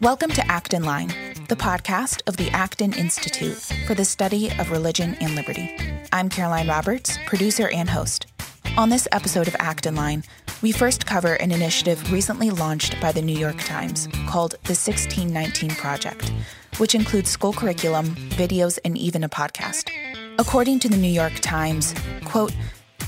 Welcome to Acton Line, the podcast of the Acton Institute for the Study of Religion and Liberty. I'm Caroline Roberts, producer and host. On this episode of Acton Line, we first cover an initiative recently launched by the New York Times called the 1619 Project, which includes school curriculum, videos, and even a podcast. According to the New York Times, quote,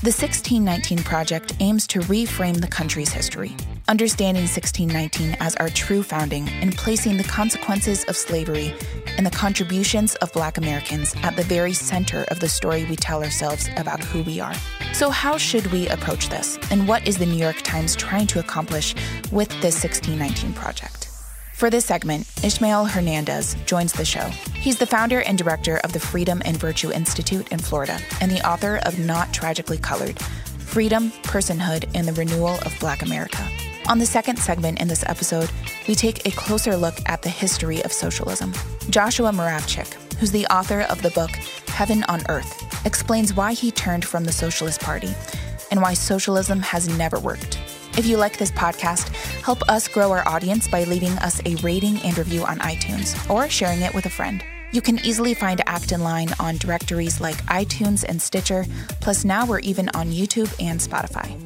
the 1619 Project aims to reframe the country's history, understanding 1619 as our true founding and placing the consequences of slavery and the contributions of Black Americans at the very center of the story we tell ourselves about who we are. So, how should we approach this? And what is the New York Times trying to accomplish with this 1619 Project? For this segment, Ismael Hernandez joins the show. He's the founder and director of the Freedom and Virtue Institute in Florida and the author of Not Tragically Colored Freedom, Personhood, and the Renewal of Black America. On the second segment in this episode, we take a closer look at the history of socialism. Joshua Muravchik, who's the author of the book Heaven on Earth, explains why he turned from the Socialist Party and why socialism has never worked. If you like this podcast, help us grow our audience by leaving us a rating and review on iTunes or sharing it with a friend. You can easily find Acton Line on directories like iTunes and Stitcher, plus now we're even on YouTube and Spotify.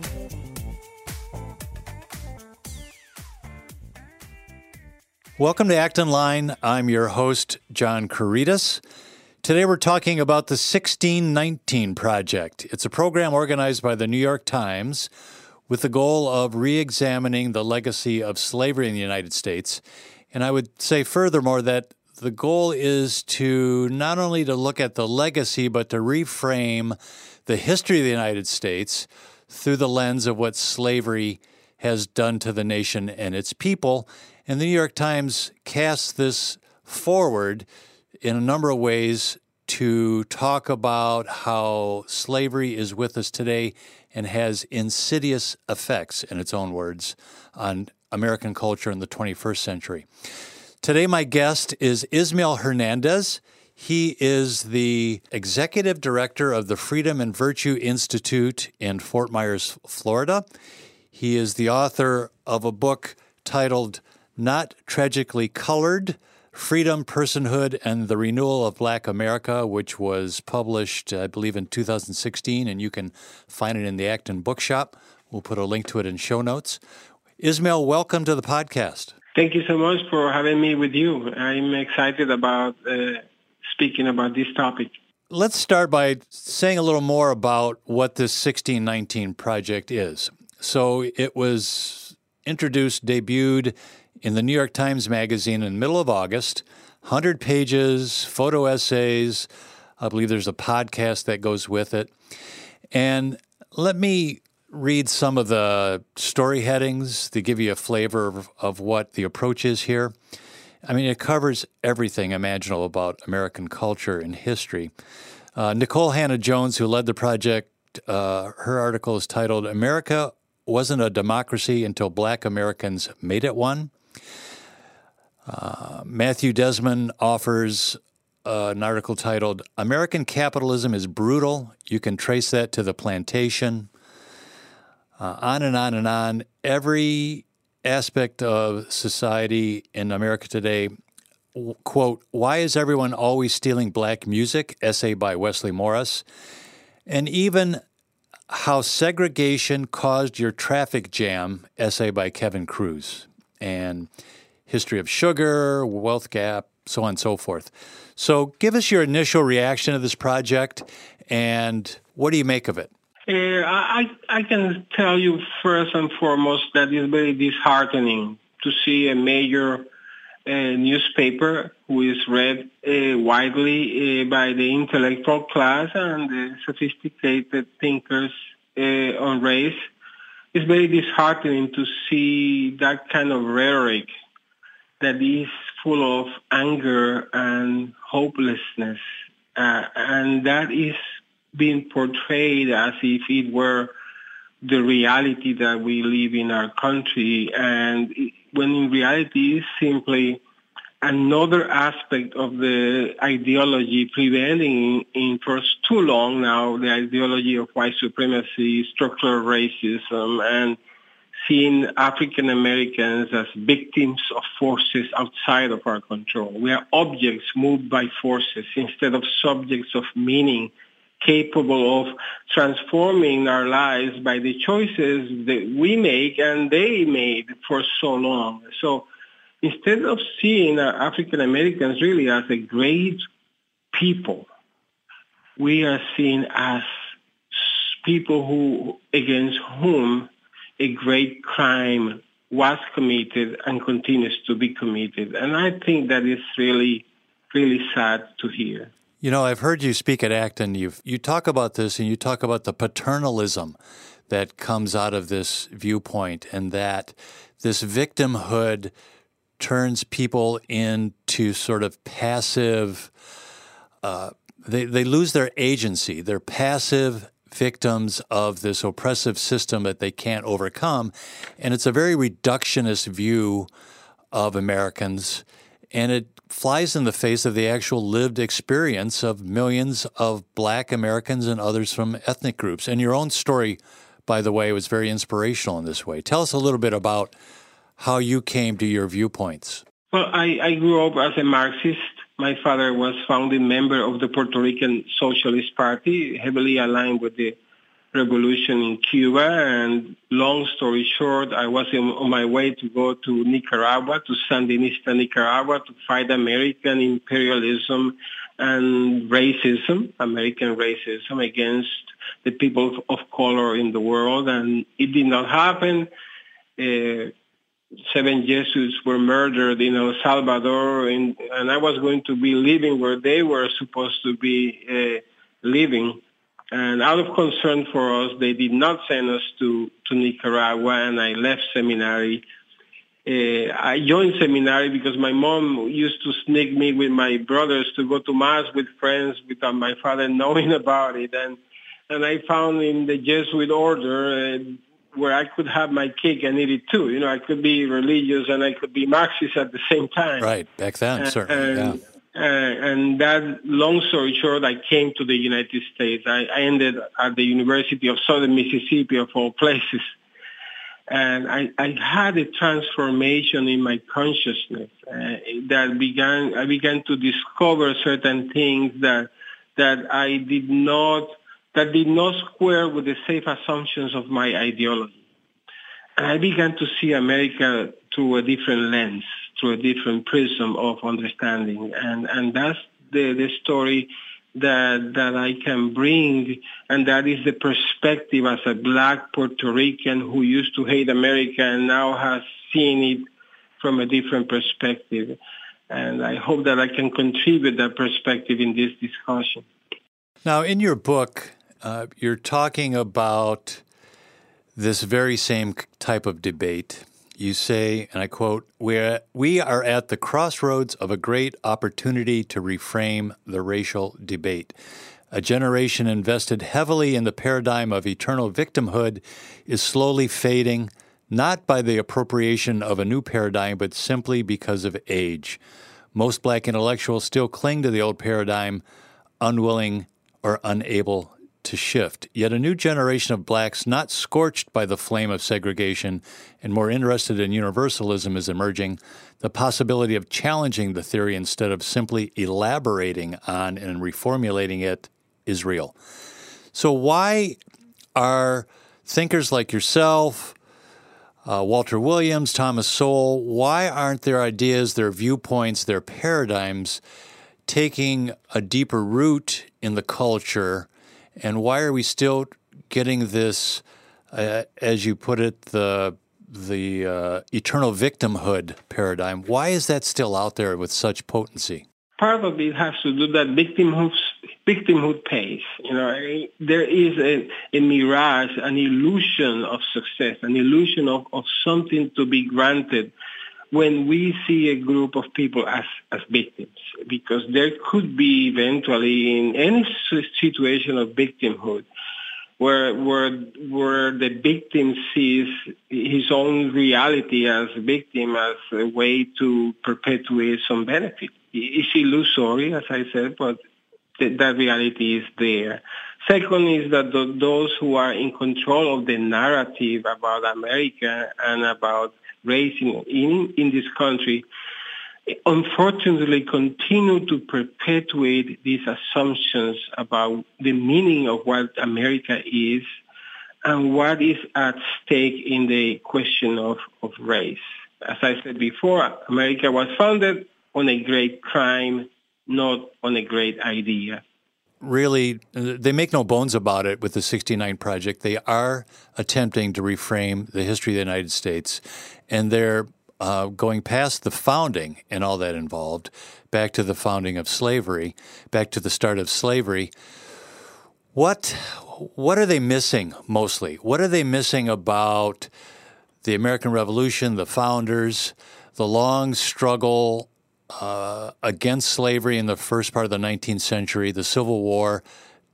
Welcome to Acton Line. I'm your host, John Couretas. Today we're talking about the 1619 Project. It's a program organized by the New York Times with the goal of re examining the legacy of slavery in the United States. And I would say furthermore that the goal is to not only to look at the legacy, but to reframe the history of the United States through the lens of what slavery has done to the nation and its people. And the New York Times casts this forward in a number of ways to talk about how slavery is with us today and has insidious effects, in its own words, on American culture in the 21st century. Today, my guest is Ismael Hernandez. He is the executive director of the Freedom and Virtue Institute in Fort Myers, Florida. He is the author of a book titled Not Tragically Colored Freedom, Personhood, and the Renewal of Black America, which was published, I believe, in 2016, and you can find it in the Acton Bookshop. We'll put a link to it in show notes. Ismael, welcome to the podcast. Thank you so much for having me with you. I'm excited about uh, speaking about this topic. Let's start by saying a little more about what this 1619 project is. So it was introduced, debuted in the New York Times Magazine in the middle of August. 100 pages, photo essays. I believe there's a podcast that goes with it. And let me read some of the story headings to give you a flavor of, of what the approach is here. I mean, it covers everything imaginable about American culture and history. Uh, Nikole Hannah-Jones, who led the project, uh, her article is titled America Wasn't a Democracy Until Black Americans Made It One. Matthew Desmond offers uh, an article titled American Capitalism is Brutal. You can trace that to the plantation. Uh, on and on and on. Every aspect of society in America today. Quote, Why is everyone always stealing black music? Essay by Wesley Morris. And even How Segregation Caused Your Traffic Jam, essay by Kevin Kruse. And history of sugar, wealth gap, so on and so forth. So, give us your initial reaction to this project, and what do you make of it? Uh, I, I can tell you first and foremost that it's very disheartening to see a major uh, newspaper who is read uh, widely uh, by the intellectual class and the sophisticated thinkers uh, on race. It's very disheartening to see that kind of rhetoric that is full of anger and hopelessness. Uh, and that is being portrayed as if it were the reality that we live in our country. And when in reality it's simply another aspect of the ideology prevailing in for too long now the ideology of white supremacy, structural racism, and seen African Americans as victims of forces outside of our control. We are objects moved by forces instead of subjects of meaning capable of transforming our lives by the choices that we make and they made for so long. So instead of seeing African Americans really as a great people, we are seen as people who against whom a great crime was committed and continues to be committed. And I think that is really, really sad to hear. You know, I've heard you speak at Acton. You you talk about this, and you talk about the paternalism that comes out of this viewpoint, and that this victimhood turns people into sort of passive. Uh, they they lose their agency. They're passive victims of this oppressive system that they can't overcome, and it's a very reductionist view of Americans, and it flies in the face of the actual lived experience of millions of black Americans and others from ethnic groups. And your own story, by the way, was very inspirational in this way. Tell us a little bit about how you came to your viewpoints. Well, I, I grew up as a Marxist. My father was founding member of the Puerto Rican Socialist Party, heavily aligned with the revolution in Cuba. And long story short, I was on my way to go to Nicaragua, to Sandinista Nicaragua, to fight American imperialism and racism, American racism against the people of color in the world. And it did not happen. Uh, seven Jesuits were murdered in El Salvador, and, and I was going to be living where they were supposed to be uh, living. And out of concern for us, they did not send us to, to Nicaragua, and I left seminary. Uh, I joined seminary because my mom used to sneak me with my brothers to go to mass with friends without my father knowing about it. And and I found in the Jesuit order uh, where I could have my cake and eat it too. You know, I could be religious and I could be Marxist at the same time. Right, back then, and, certainly, and, yeah. Uh, and that, long story short, I came to the United States. I, I ended at the University of Southern Mississippi, of all places. And I, I had a transformation in my consciousness uh, that began, I began to discover certain things that, that I did not, that did not square with the safe assumptions of my ideology. And I began to see America through a different lens through a different prism of understanding. And, and that's the, the story that, that I can bring. And that is the perspective as a black Puerto Rican who used to hate America and now has seen it from a different perspective. And I hope that I can contribute that perspective in this discussion. Now, in your book, uh, you're talking about this very same type of debate you say, and I quote, We're, We are at the crossroads of a great opportunity to reframe the racial debate. A generation invested heavily in the paradigm of eternal victimhood is slowly fading, not by the appropriation of a new paradigm, but simply because of age. Most black intellectuals still cling to the old paradigm, unwilling or unable to shift. Yet a new generation of blacks, not scorched by the flame of segregation and more interested in universalism, is emerging. The possibility of challenging the theory instead of simply elaborating on and reformulating it is real. So, why are thinkers like yourself, uh, Walter Williams, Thomas Sowell, why aren't their ideas, their viewpoints, their paradigms taking a deeper root in the culture and why are we still getting this, uh, as you put it, the the uh, eternal victimhood paradigm? Why is that still out there with such potency? Of it has to do that victimhood victimhood pays. You know, there is a, a mirage, an illusion of success, an illusion of, of something to be granted when we see a group of people as, as victims, because there could be eventually in any situation of victimhood where, where, where the victim sees his own reality as a victim as a way to perpetuate some benefit. It's illusory, as I said, but th- that reality is there. Second is that those who are in control of the narrative about America and about raising in, in this country unfortunately continue to perpetuate these assumptions about the meaning of what America is and what is at stake in the question of, of race. As I said before, America was founded on a great crime, not on a great idea. Really, they make no bones about it with the 69 Project. They are attempting to reframe the history of the United States, and they're uh, going past the founding and all that involved, back to the founding of slavery, back to the start of slavery. What what are they missing mostly? What are they missing about the American Revolution, the founders, the long struggle uh, against slavery in the first part of the 19th century, the Civil War?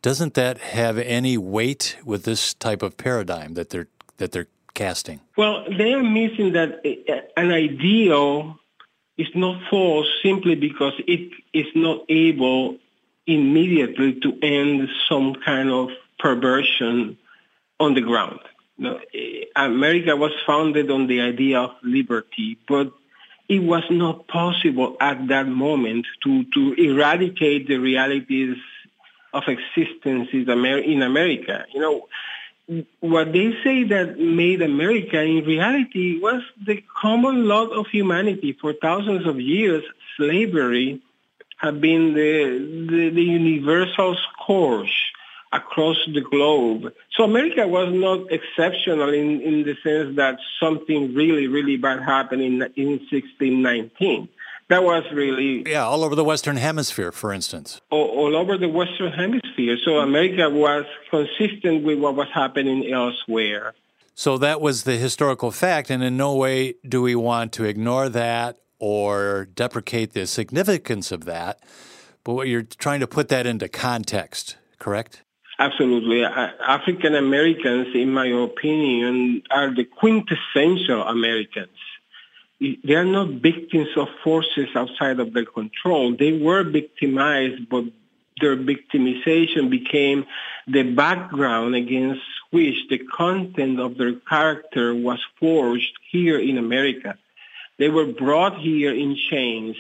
Doesn't that have any weight with this type of paradigm that they're that they're casting? Well, they are missing that uh, an ideal is not false simply because it is not able immediately to end some kind of perversion on the ground. Uh, America was founded on the idea of liberty, but it was not possible at that moment to, to eradicate the realities of existence in America. You know, what they say that made America in reality was the common lot of humanity. For thousands of years, slavery had been the, the, the universal scourge across the globe. So America was not exceptional in, in the sense that something really, really bad happened in, in 1619 that was really yeah all over the western hemisphere for instance. All, all, over the western hemisphere. So america was consistent with what was happening elsewhere. So that was the historical fact and in no way do we want to ignore that or deprecate the significance of that. But what you're trying to put that into context correct absolutely african americans in my opinion are the quintessential americans they are not victims of forces outside of their control. They were victimized, but their victimization became the background against which the content of their character was forged here in America. They were brought here in chains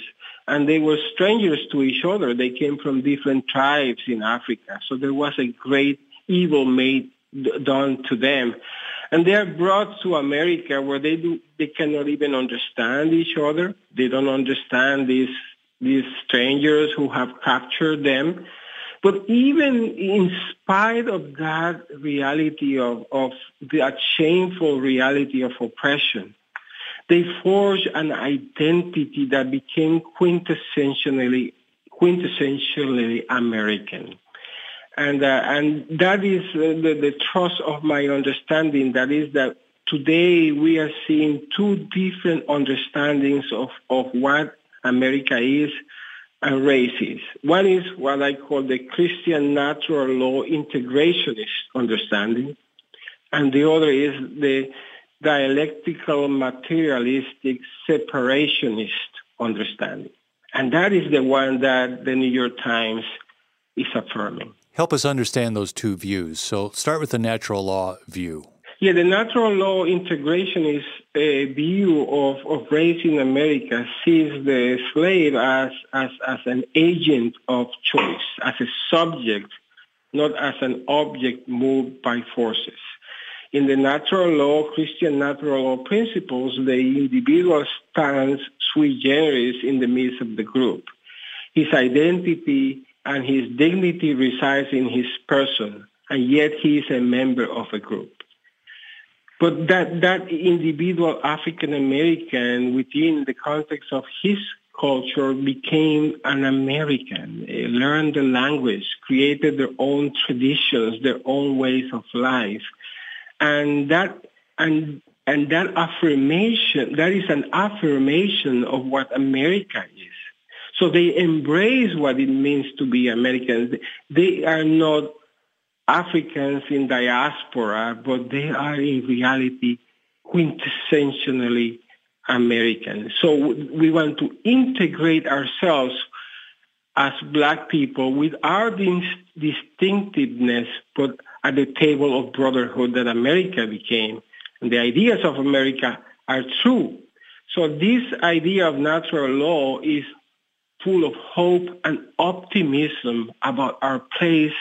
and they were strangers to each other. They came from different tribes in Africa. So there was a great evil made done to them and they are brought to America where they do they cannot even understand each other. They don't understand these these strangers who have captured them. But even in spite of that reality of, of that shameful reality of oppression, they forged an identity that became quintessentially quintessentially American. And, uh, and that is uh, the, the trust of my understanding. That is that today we are seeing two different understandings of, of what America is and race is. One is what I call the Christian natural law integrationist understanding, and the other is the dialectical materialistic separationist understanding. And that is the one that the New York Times is affirming. Help us understand those two views. So start with the natural law view. Yeah, the natural law integrationist a view of, of race in America sees the slave as, as, as an agent of choice, as a subject, not as an object moved by forces. In the natural law, Christian natural law principles, the individual stands sui generis in the midst of the group. His identity and his dignity resides in his person, and yet he is a member of a group. But that, that individual African American within the context of his culture became an American, eh, learned the language, created their own traditions, their own ways of life. And that, and, and that affirmation, that is an affirmation of what America is. So they embrace what it means to be Americans. They are not Africans in diaspora, but they are in reality quintessentially American. So we want to integrate ourselves as black people with our distinctiveness put at the table of brotherhood that America became. And the ideas of America are true. So this idea of natural law is full of hope and optimism about our place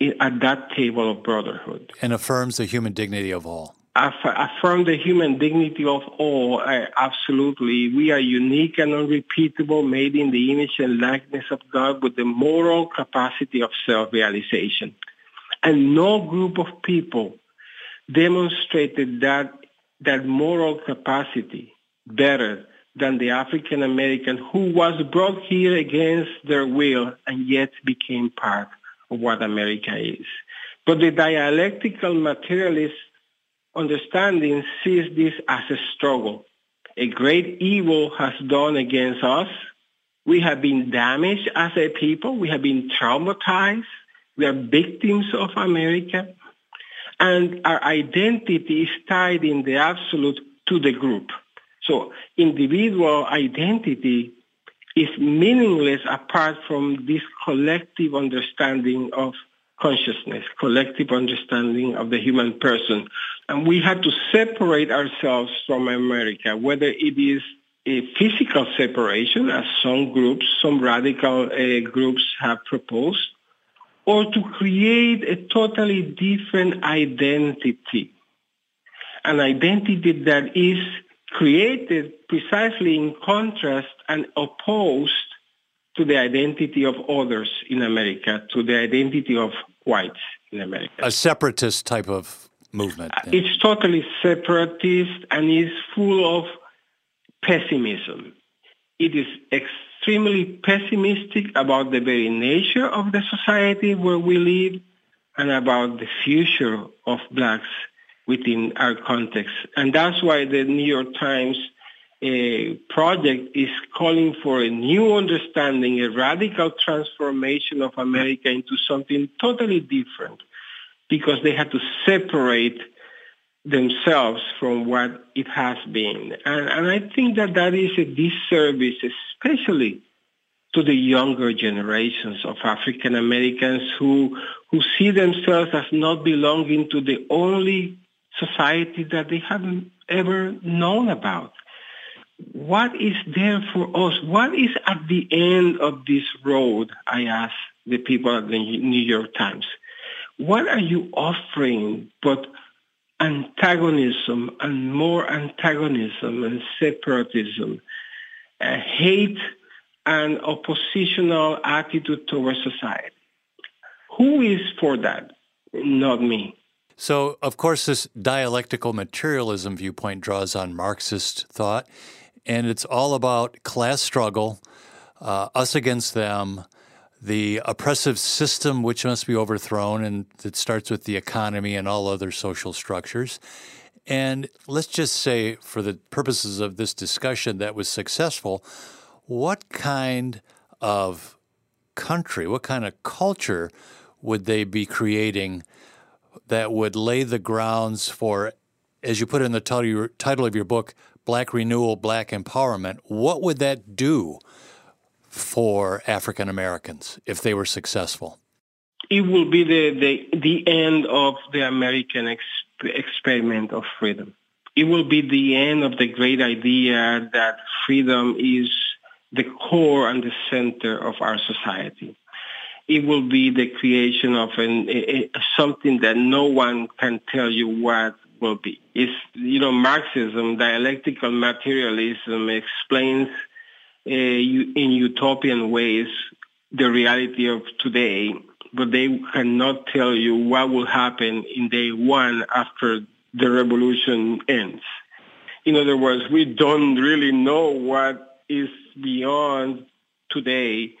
in, at that table of brotherhood. And affirms the human dignity of all. affirm the human dignity of all. Uh, absolutely. We are unique and unrepeatable, made in the image and likeness of God with the moral capacity of self-realization. And no group of people demonstrated that, that moral capacity better than the African American who was brought here against their will and yet became part of what America is. But the dialectical materialist understanding sees this as a struggle. A great evil has done against us. We have been damaged as a people. We have been traumatized. We are victims of America. And our identity is tied in the absolute to the group. So individual identity is meaningless apart from this collective understanding of consciousness, collective understanding of the human person. And we have to separate ourselves from America, whether it is a physical separation, as some groups, some radical uh, groups have proposed, or to create a totally different identity. An identity that is created precisely in contrast and opposed to the identity of others in America, to the identity of whites in America. A separatist type of movement. Yeah. It's totally separatist and is full of pessimism. It is extremely pessimistic about the very nature of the society where we live and about the future of blacks within our context. And that's why the New York Times uh, project is calling for a new understanding, a radical transformation of America into something totally different because they had to separate themselves from what it has been. And, and I think that that is a disservice, especially to the younger generations of African Americans who, who see themselves as not belonging to the only society that they haven't ever known about. What is there for us? What is at the end of this road? I ask the people at the New York Times. What are you offering but antagonism and more antagonism and separatism, hate and oppositional attitude towards society? Who is for that? Not me. So, of course, this dialectical materialism viewpoint draws on Marxist thought, and it's all about class struggle, uh, us against them, the oppressive system which must be overthrown, and it starts with the economy and all other social structures. And let's just say, for the purposes of this discussion that was successful, what kind of country, what kind of culture would they be creating that would lay the grounds for, as you put in the title of your book, Black Renewal, Black Empowerment. What would that do for African Americans if they were successful? It will be the, the, the end of the American exp- experiment of freedom. It will be the end of the great idea that freedom is the core and the center of our society it will be the creation of an, a, a, something that no one can tell you what will be. It's, you know, Marxism, dialectical materialism explains Uh, in utopian ways the reality of today, but they cannot tell you what will happen in day one after the revolution ends. In other words, we don't really know what is beyond today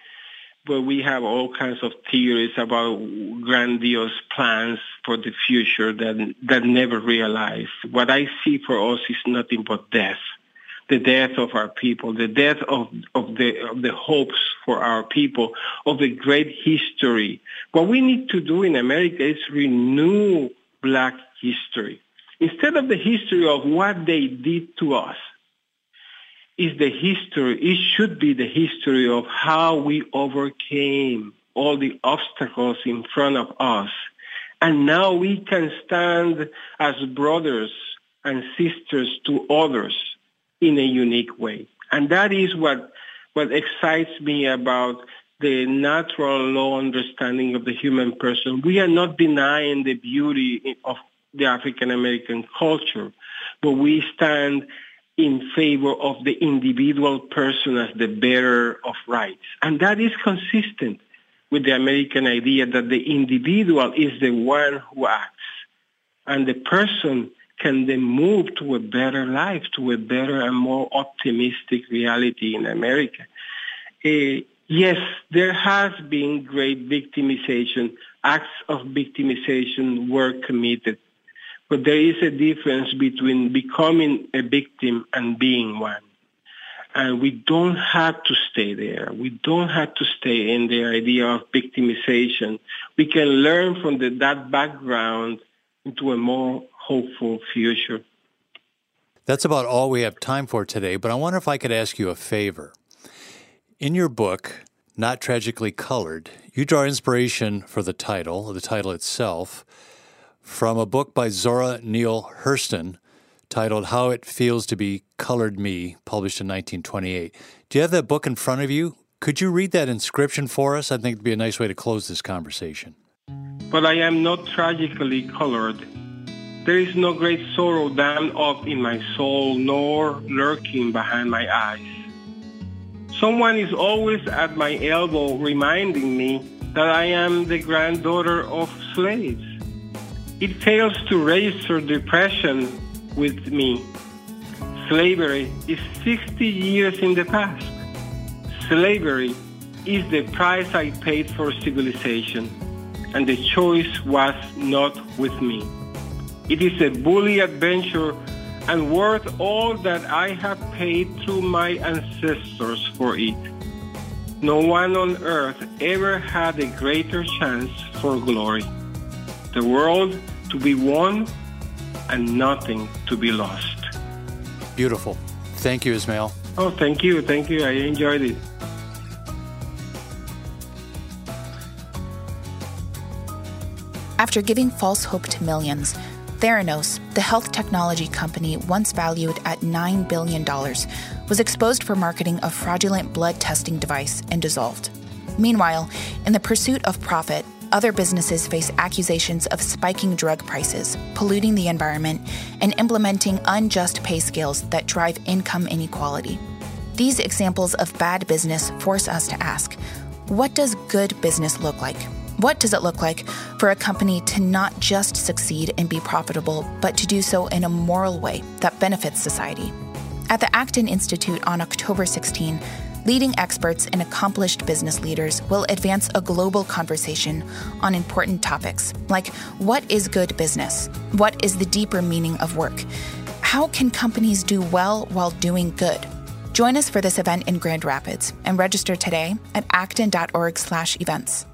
but we have all kinds of theories about grandiose plans for the future that that never realize. What I see for us is nothing but death, the death of our people, the death of, of the of the hopes for our people, of the great history. What we need to do in America is renew black history. Instead of the history of what they did to us, is the history, it should be the history of how we overcame all the obstacles in front of us. And now we can stand as brothers and sisters to others in a unique way. And that is what, what excites me about the natural law understanding of the human person. We are not denying the beauty of the African American culture, but we stand in favor of the individual person as the bearer of rights. And that is consistent with the American idea that the individual is the one who acts and the person can they move to a better life, to a better and more optimistic reality in America. Uh, yes, there has been great victimization. Acts of victimization were committed. But there is a difference between becoming a victim and being one. And we don't have to stay there. We don't have to stay in the idea of victimization. We can learn from the, that background into a more hopeful future. That's about all we have time for today, but I wonder if I could ask you a favor. In your book, Not Tragically Colored, you draw inspiration for the title, the title itself, from a book by Zora Neale Hurston titled How It Feels to Be Colored Me, published in 1928. Do you have that book in front of you? Could you read that inscription for us? I think it'd be a nice way to close this conversation. But I am not tragically colored. There is no great sorrow dammed up in my soul, nor lurking behind my eyes. Someone is always at my elbow reminding me that I am the granddaughter of slaves. It fails to register depression with me. Slavery is 60 years in the past. Slavery is the price I paid for civilization, and the choice was not with me. It is a bully adventure and worth all that I have paid through my ancestors for it. No one on earth ever had a greater chance for glory. The world to be won and nothing to be lost. Beautiful. Thank you, Ismael. Oh, thank you. Thank you. I enjoyed it. After giving false hope to millions, Theranos, the health technology company once valued at $9 billion, was exposed for marketing a fraudulent blood testing device and dissolved. Meanwhile, in the pursuit of profit, other businesses face accusations of spiking drug prices, polluting the environment, and implementing unjust pay scales that drive income inequality. These examples of bad business force us to ask what does good business look like? What does it look like for a company to not just succeed and be profitable, but to do so in a moral way that benefits society? At the Acton Institute on October 16, leading experts and accomplished business leaders will advance a global conversation on important topics like what is good business? What is the deeper meaning of work? How can companies do well while doing good? Join us for this event in Grand Rapids and register today at acton.org/events.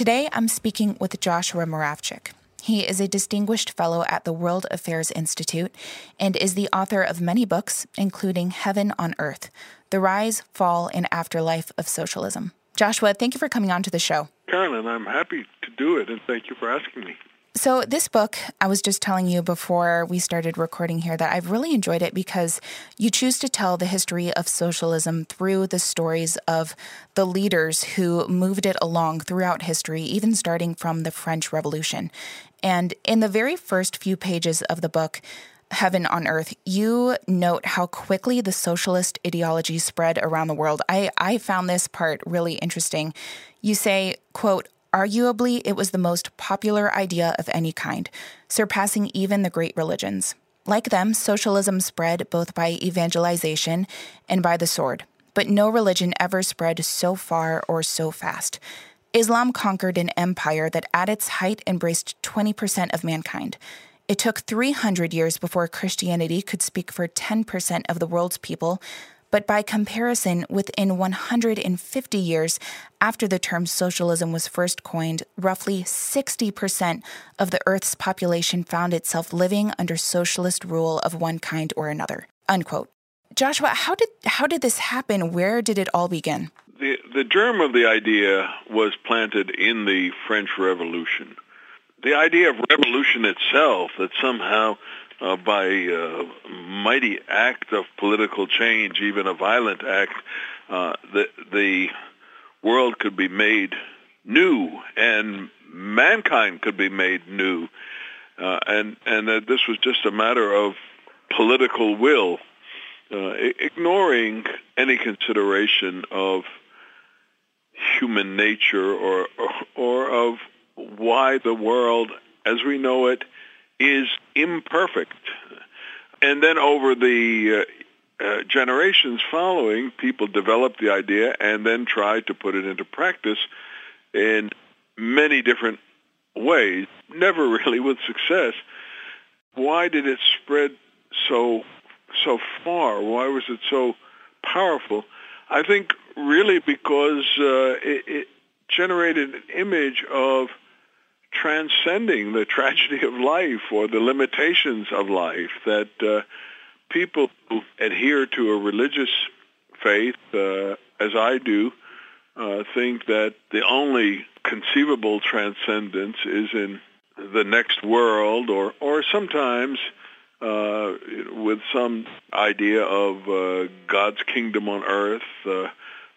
Today I'm speaking with Joshua Muravchik. He is a distinguished fellow at the World Affairs Institute and is the author of many books, including Heaven on Earth The Rise, Fall, and Afterlife of Socialism. Joshua, thank you for coming on to the show. Carolyn, I'm happy to do it, and thank you for asking me. So, this book, I was just telling you before we started recording here that I've really enjoyed it because you choose to tell the history of socialism through the stories of the leaders who moved it along throughout history, even starting from the French Revolution. And in the very first few pages of the book, Heaven on Earth, you note how quickly the socialist ideology spread around the world. I, I found this part really interesting. You say, quote, arguably it was the most popular idea of any kind, surpassing even the great religions. Like them, socialism spread both by evangelization and by the sword, but no religion ever spread so far or so fast. Islam conquered an empire that at its height embraced 20% of mankind. It took 300 years before Christianity could speak for 10% of the world's people, but by comparison, within 150 years after the term socialism was first coined, roughly 60% of the Earth's population found itself living under socialist rule of one kind or another. Unquote. Joshua, how did how did this happen? Where did it all begin? The the germ of the idea was planted in the French Revolution. The idea of revolution itself, that somehow uh, by a mighty act of political change, even a violent act, uh, the, the world could be made new and mankind could be made new. Uh, and and that this was just a matter of political will, uh, ignoring any consideration of human nature or, or, or of why the world as we know it is imperfect. And then over the uh, uh, generations following, people developed the idea and then tried to put it into practice in many different ways, never really with success. Why did it spread so so far? Why was it so powerful? I think really because uh, it, it generated an image of transcending the tragedy of life or the limitations of life, that uh, people who adhere to a religious faith, uh, as I do, uh, think that the only conceivable transcendence is in the next world or, or sometimes uh, with some idea of uh, God's kingdom on earth uh,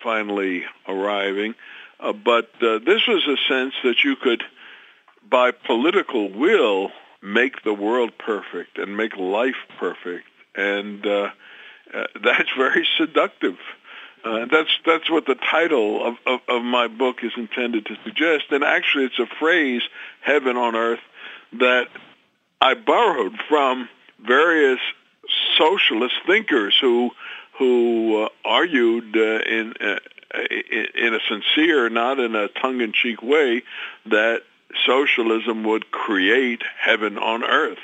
finally arriving. Uh, but uh, this was a sense that you could by political will, make the world perfect and make life perfect. And uh, uh, that's very seductive. Uh, that's that's what the title of, of, of my book is intended to suggest. And actually, it's a phrase, "heaven on earth," that I borrowed from various socialist thinkers who who uh, argued uh, in, uh, in a sincere, not in a tongue-in-cheek way, that socialism would create heaven on earth.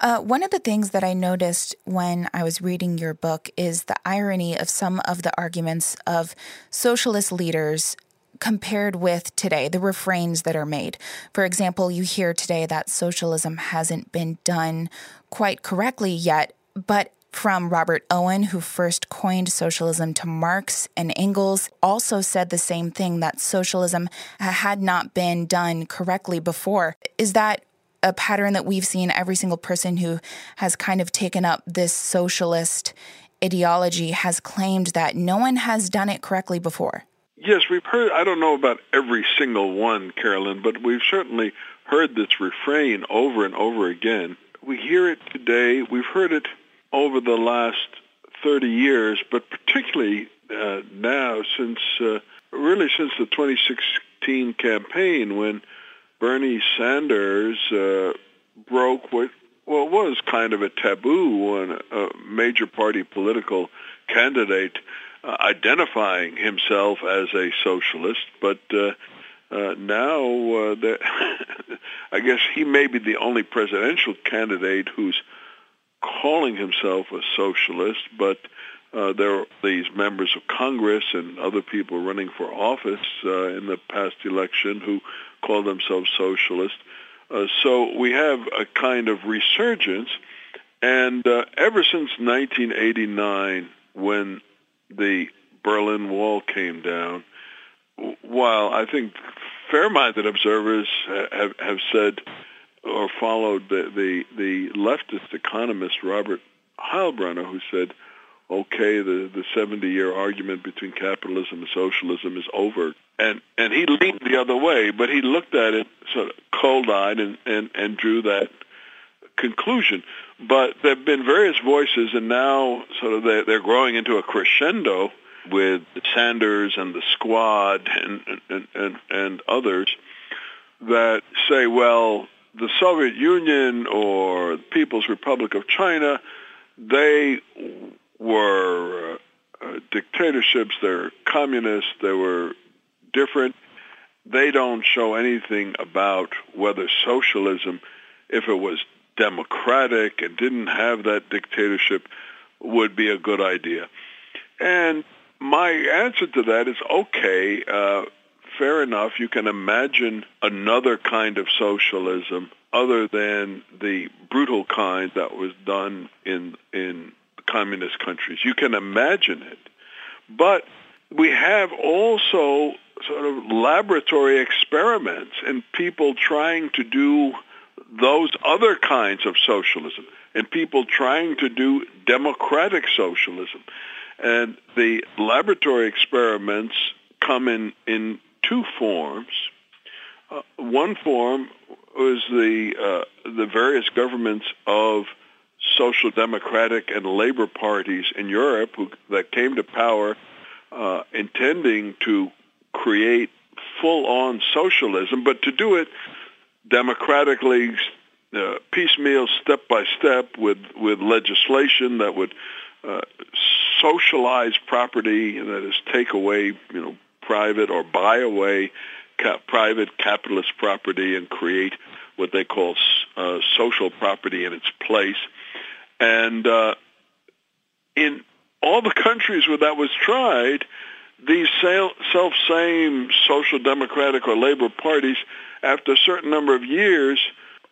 Uh, one of the things that I noticed when I was reading your book is the irony of some of the arguments of socialist leaders compared with today, the refrains that are made. For example, you hear today that socialism hasn't been done quite correctly yet, but from Robert Owen, who first coined socialism to Marx and Engels, also said the same thing that socialism had not been done correctly before. Is that a pattern that we've seen every single person who has kind of taken up this socialist ideology has claimed that no one has done it correctly before? Yes, we've heard, I don't know about every single one, Carolyn, but we've certainly heard this refrain over and over again. We hear it today. We've heard it over the last 30 years, but particularly uh, now since, uh, really since the 2016 campaign when Bernie Sanders uh, broke what well was kind of a taboo on a major party political candidate uh, identifying himself as a socialist, but uh, uh, now uh, I guess he may be the only presidential candidate who's calling himself a socialist, but uh, there are these members of Congress and other people running for office uh, in the past election who call themselves socialist. Uh, so we have a kind of resurgence, and uh, ever since 1989, when the Berlin Wall came down, while I think fair-minded observers have, have said or followed the, the, the leftist economist Robert Heilbroner, who said, okay, the, the 70-year argument between capitalism and socialism is over. And, and he leaned the other way, but he looked at it sort of cold-eyed and, and, and drew that conclusion. But there have been various voices, and now sort of they're, they're growing into a crescendo with Sanders and the Squad and, and, and, and others that say, well, the Soviet Union or the People's Republic of China, they were uh, uh, dictatorships, they're communists, they were different. They don't show anything about whether socialism, if it was democratic and didn't have that dictatorship, would be a good idea. And my answer to that is okay. Uh, fair enough. You can imagine another kind of socialism other than the brutal kind that was done in in communist countries. You can imagine it, but we have also sort of laboratory experiments and people trying to do those other kinds of socialism and people trying to do democratic socialism. And the laboratory experiments come in, in two forms. Uh, one form was the, uh, the various governments of social democratic and labor parties in Europe who, that came to power uh, intending to create full-on socialism, but to do it democratically, uh, piecemeal, step by step, with with legislation that would uh, socialize property, and that is, take away you know private or buy away ca- private capitalist property and create what they call uh, social property in its place. And uh, in all the countries where that was tried, these self-same social democratic or labor parties, after a certain number of years,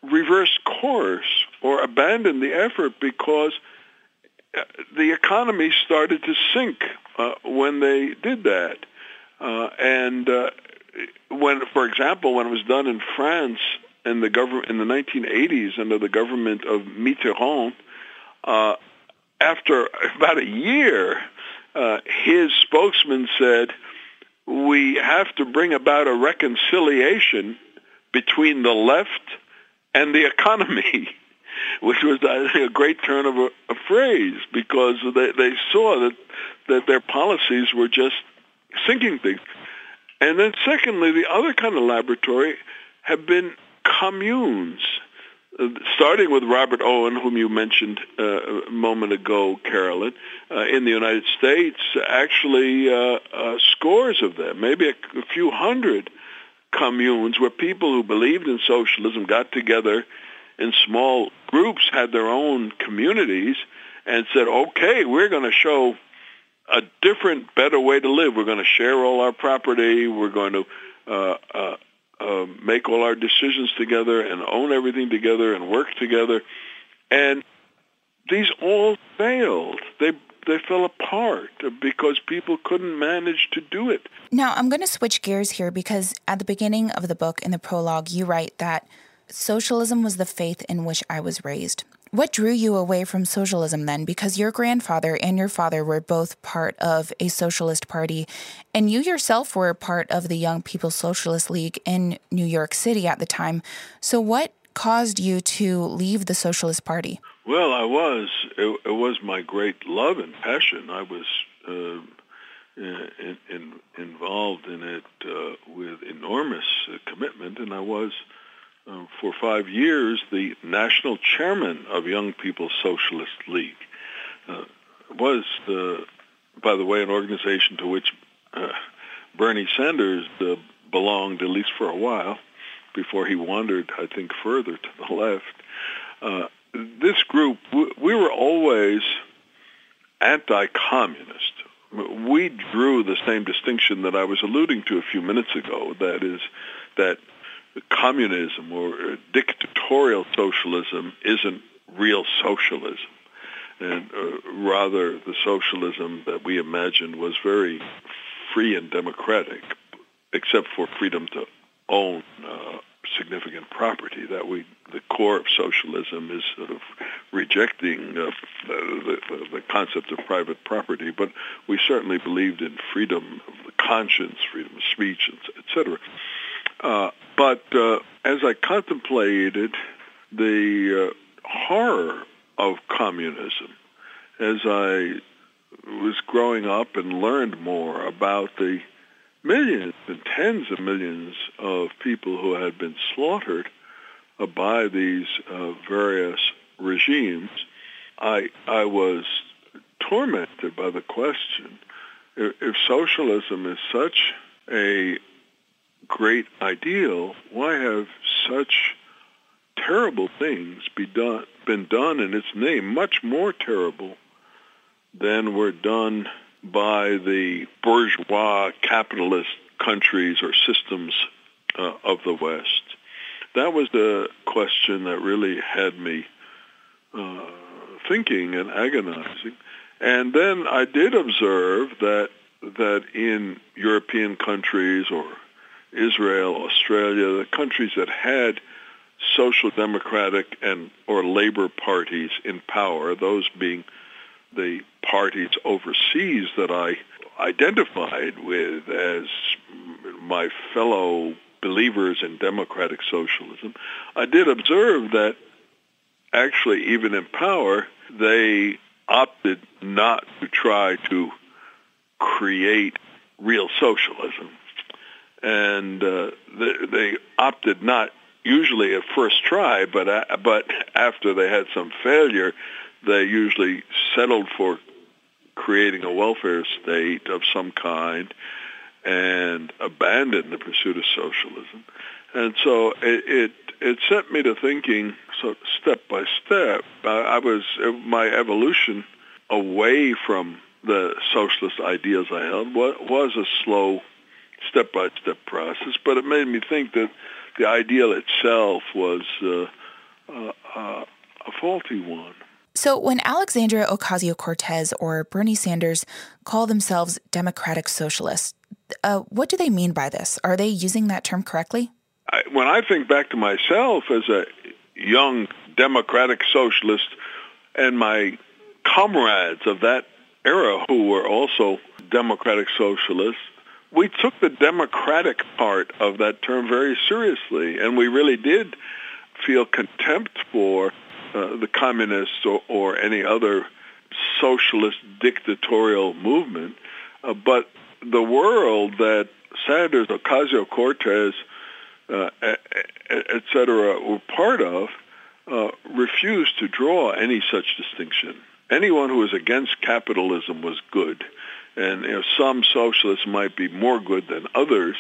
reversed course or abandoned the effort because uh, the economy started to sink uh, when they did that. Uh, and uh, when, for example, when it was done in France in the government in the 1980s under the government of Mitterrand, uh, after about a year, uh, his spokesman said, we have to bring about a reconciliation between the left and the economy, which was a great turn of a, a phrase because they, they saw that, that their policies were just sinking things. And then secondly, the other kind of laboratory have been communes starting with Robert Owen, whom you mentioned uh, a moment ago, Carolyn, uh, in the United States, actually uh, uh scores of them, maybe a, a, few hundred communes where people who believed in socialism got together in small groups, had their own communities, and said, okay, we're going to show a different, better way to live. We're going to share all our property. We're going to uh, uh, uh, make all our decisions together and own everything together and work together. And these all failed. They they fell apart because people couldn't manage to do it. Now, I'm going to switch gears here because at the beginning of the book, in the prologue, you write that socialism was the faith in which I was raised. What drew you away from socialism then? Because your grandfather and your father were both part of a socialist party, and you yourself were part of the Young People's Socialist League in New York City at the time. So, what caused you to leave the Socialist Party? Well, I was. It, it was my great love and passion. I was uh, in, in, involved in it uh, with enormous commitment, and I was uh, for five years the national chairman of Young People's Socialist League. Uh, was, the, by the way, an organization to which uh, Bernie Sanders uh, belonged, at least for a while, before he wandered, I think, further to the left. Uh, this group, we were always anti-communist. We drew the same distinction that I was alluding to a few minutes ago. That is, that communism or dictatorial socialism isn't real socialism. And uh, rather, the socialism that we imagined was very free and democratic, except for freedom to own uh, significant property. That we, the core of socialism is sort of rejecting uh, the, the, the concept of private property, but we certainly believed in freedom of the conscience, freedom of speech, etc. Uh, but uh, as I contemplated the uh, horror of communism, as I was growing up and learned more about the millions and tens of millions of people who had been slaughtered by these uh, various regimes, I, I was tormented by the question, if, if socialism is such a great ideal, why have such terrible things be done, been done in its name, much more terrible than were done by the bourgeois capitalist countries or systems uh, of the West? That was the question that really had me uh, thinking and agonizing. And then I did observe that that in European countries or Israel, Australia, the countries that had social democratic and or labor parties in power, those being the parties overseas that I identified with as my fellow believers in democratic socialism, I did observe that actually even in power, they opted not to try to create real socialism. And uh, they, they opted not usually at first try, but uh, but after they had some failure, they usually settled for creating a welfare state of some kind and abandoned the pursuit of socialism. And so it, it, it sent me to thinking, so step by step, I, I was, my evolution away from the socialist ideas I held was a slow step-by-step process, but it made me think that the ideal itself was uh, uh, uh, a faulty one. So, when Alexandria Ocasio Cortez or Bernie Sanders call themselves democratic socialists, uh, what do they mean by this? Are they using that term correctly? I, when I think back to myself as a young democratic socialist and my comrades of that era who were also democratic socialists, we took the democratic part of that term very seriously, and we really did feel contempt for uh, the communists or, or, any other socialist dictatorial movement. Uh, but the world that Sanders, Ocasio-Cortez, uh, et cetera, were part of uh, refused to draw any such distinction. Anyone who was against capitalism was good. And you know, some socialists might be more good than others.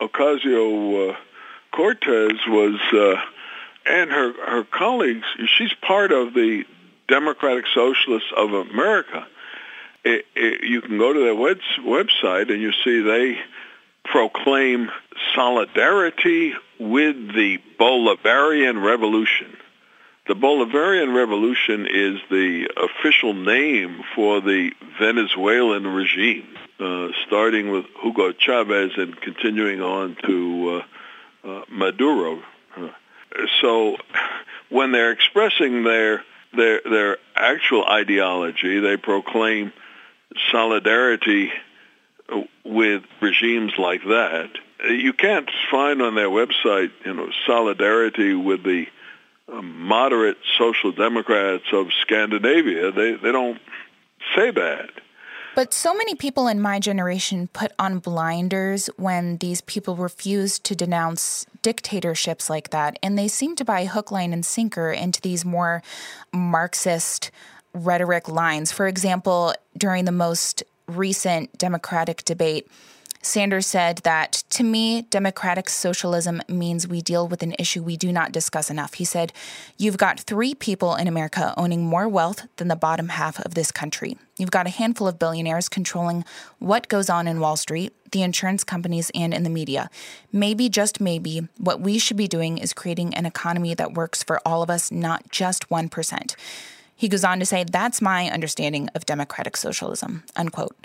Ocasio-Cortez uh, was uh, and her her colleagues. She's part of the Democratic Socialists of America. It, it, you can go to their web, website and you see they proclaim solidarity with the Bolivarian Revolution. The Bolivarian Revolution is the official name for the Venezuelan regime, uh, starting with Hugo Chavez and continuing on to uh, uh, Maduro. Uh, so when they're expressing their their their actual ideology, they proclaim solidarity with regimes like that. You can't find on their website, you know, solidarity with the Uh, moderate social democrats of Scandinavia. They they don't say that. But so many people in my generation put on blinders when these people refused to denounce dictatorships like that. And they seem to buy hook, line, and sinker into these more Marxist rhetoric lines. For example, during the most recent Democratic debate, Sanders said that to me, democratic socialism means we deal with an issue we do not discuss enough. He said, You've got three people in America owning more wealth than the bottom half of this country. You've got a handful of billionaires controlling what goes on in Wall Street, the insurance companies, and in the media. Maybe, just maybe, what we should be doing is creating an economy that works for all of us, not just 1%. He goes on to say, That's my understanding of democratic socialism, unquote.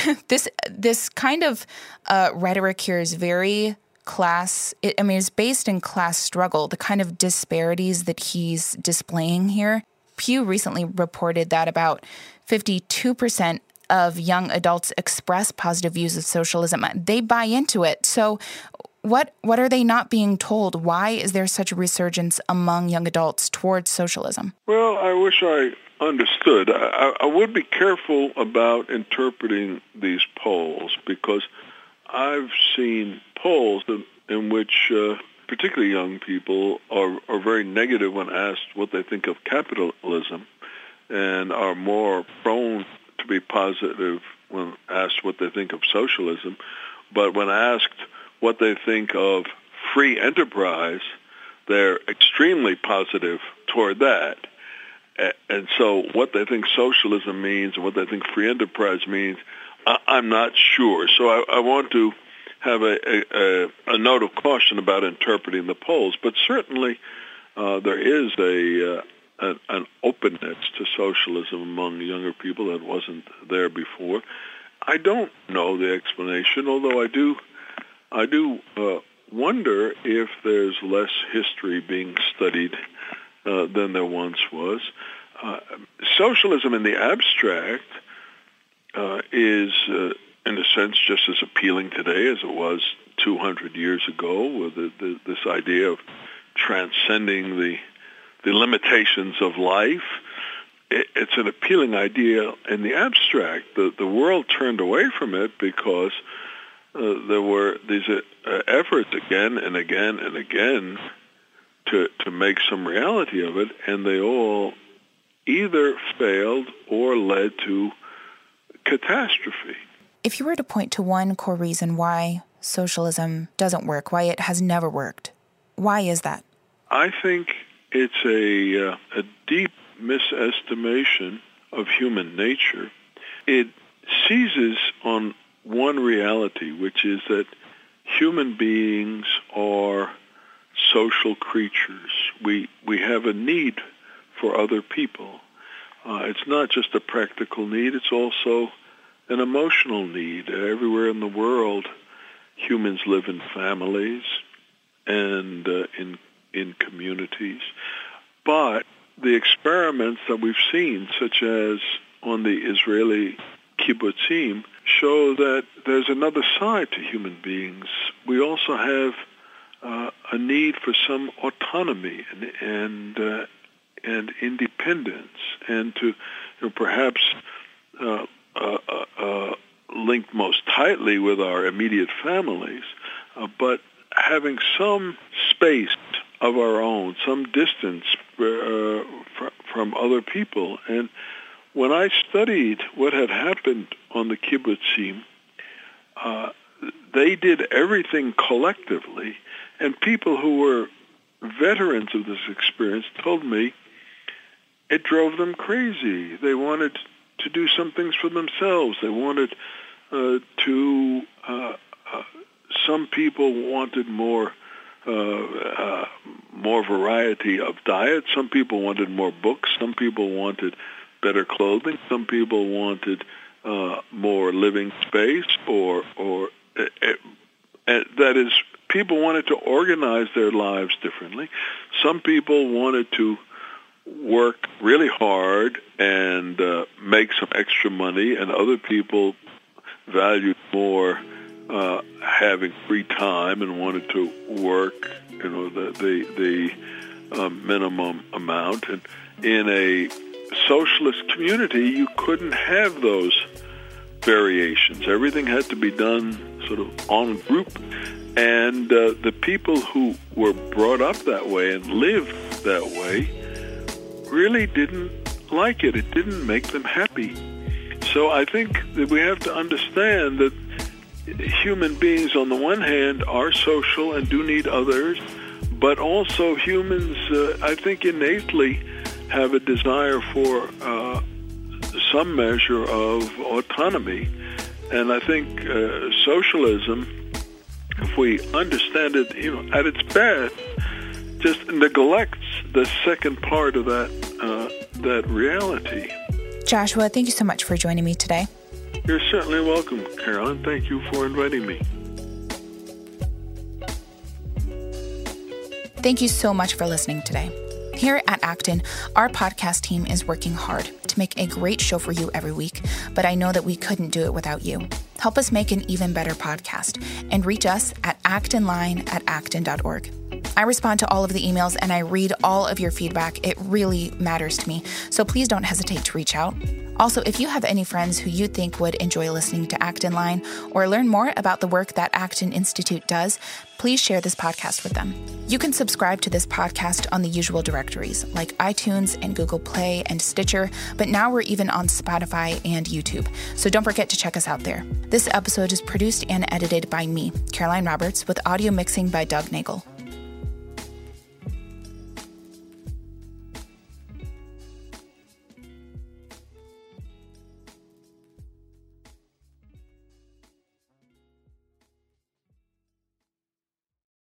this this kind of uh, rhetoric here is very class. It, I mean, it's based in class struggle. The kind of disparities that he's displaying here. Pew recently reported that about 52% of young adults express positive views of socialism. They buy into it. So, what what are they not being told? Why is there such a resurgence among young adults towards socialism? Well, I wish I understood. I, I would be careful about interpreting these polls because I've seen polls in, in which uh, particularly young people are, are very negative when asked what they think of capitalism and are more prone to be positive when asked what they think of socialism. But when asked what they think of free enterprise, they're extremely positive toward that. And so what they think socialism means and what they think free enterprise means, I'm not sure. So I, I want to have a, a, a, note of caution about interpreting the polls, but certainly uh, there is a, uh, an, an openness to socialism among younger people that wasn't there before. I don't know the explanation, although I do, I do uh, wonder if there's less history being studied uh, than there once was. Uh, socialism in the abstract uh, is, uh, in a sense, just as appealing today as it was 200 years ago, with the, the, this idea of transcending the the limitations of life. It, it's an appealing idea in the abstract. The the world turned away from it because uh, there were these efforts again and again and again to to make some reality of it, and they all either failed or led to catastrophe. If you were to point to one core reason why socialism doesn't work, why it has never worked, why is that? I think it's a, uh, a deep misestimation of human nature. It seizes on one reality, which is that human beings are social creatures. We, we have a need for other people. Uh, it's not just a practical need, it's also an emotional need. Everywhere in the world, humans live in families and uh, in, in communities. But the experiments that we've seen, such as on the Israeli kibbutzim, show that there's another side to human beings. We also have uh, a need for some autonomy and and, uh, and independence, and to you know, perhaps uh, uh, uh, uh, most tightly with our immediate families, but having some space of our own, some distance fr- from other people. And when I studied what had happened on the kibbutzim, they did everything collectively, and people who were veterans of this experience told me it drove them crazy. They wanted to do some things for themselves. They wanted uh, to. Uh, uh, some people wanted more. Uh, uh, more variety of diet. Some people wanted more books. Some people wanted better clothing. Some people wanted uh, more living space, or or that is, people wanted to organize their lives differently. Some people wanted to work really hard and uh, make some extra money, and other people valued more uh, having free time and wanted to work, you know, the the, the uh, minimum amount. And in a socialist community, you couldn't have those variations. Everything had to be done sort of en group. And uh, the people who were brought up that way and lived that way really didn't like it. It didn't make them happy. So I think that we have to understand that human beings, on the one hand, are social and do need others, but also humans, uh, I think, innately have a desire for uh, some measure of autonomy. And I think uh, socialism, if we understand it, you know, at its best, just neglects the second part of that uh, that reality. Joshua, thank you so much for joining me today. You're certainly welcome, Carolyn. Thank you for inviting me. Thank you so much for listening today. Here at Acton, our podcast team is working hard to make a great show for you every week, but I know that we couldn't do it without you. Help us make an even better podcast and reach us at actonline at acton.org. I respond to all of the emails and I read all of your feedback. It really matters to me. So please don't hesitate to reach out. Also, if you have any friends who you think would enjoy listening to Acton Line or learn more about the work that Acton Institute does, please share this podcast with them. You can subscribe to this podcast on the usual directories like iTunes and Google Play and Stitcher, but now we're even on Spotify and YouTube. So don't forget to check us out there. This episode is produced and edited by me, Caroline Roberts, with audio mixing by Doug Nagel.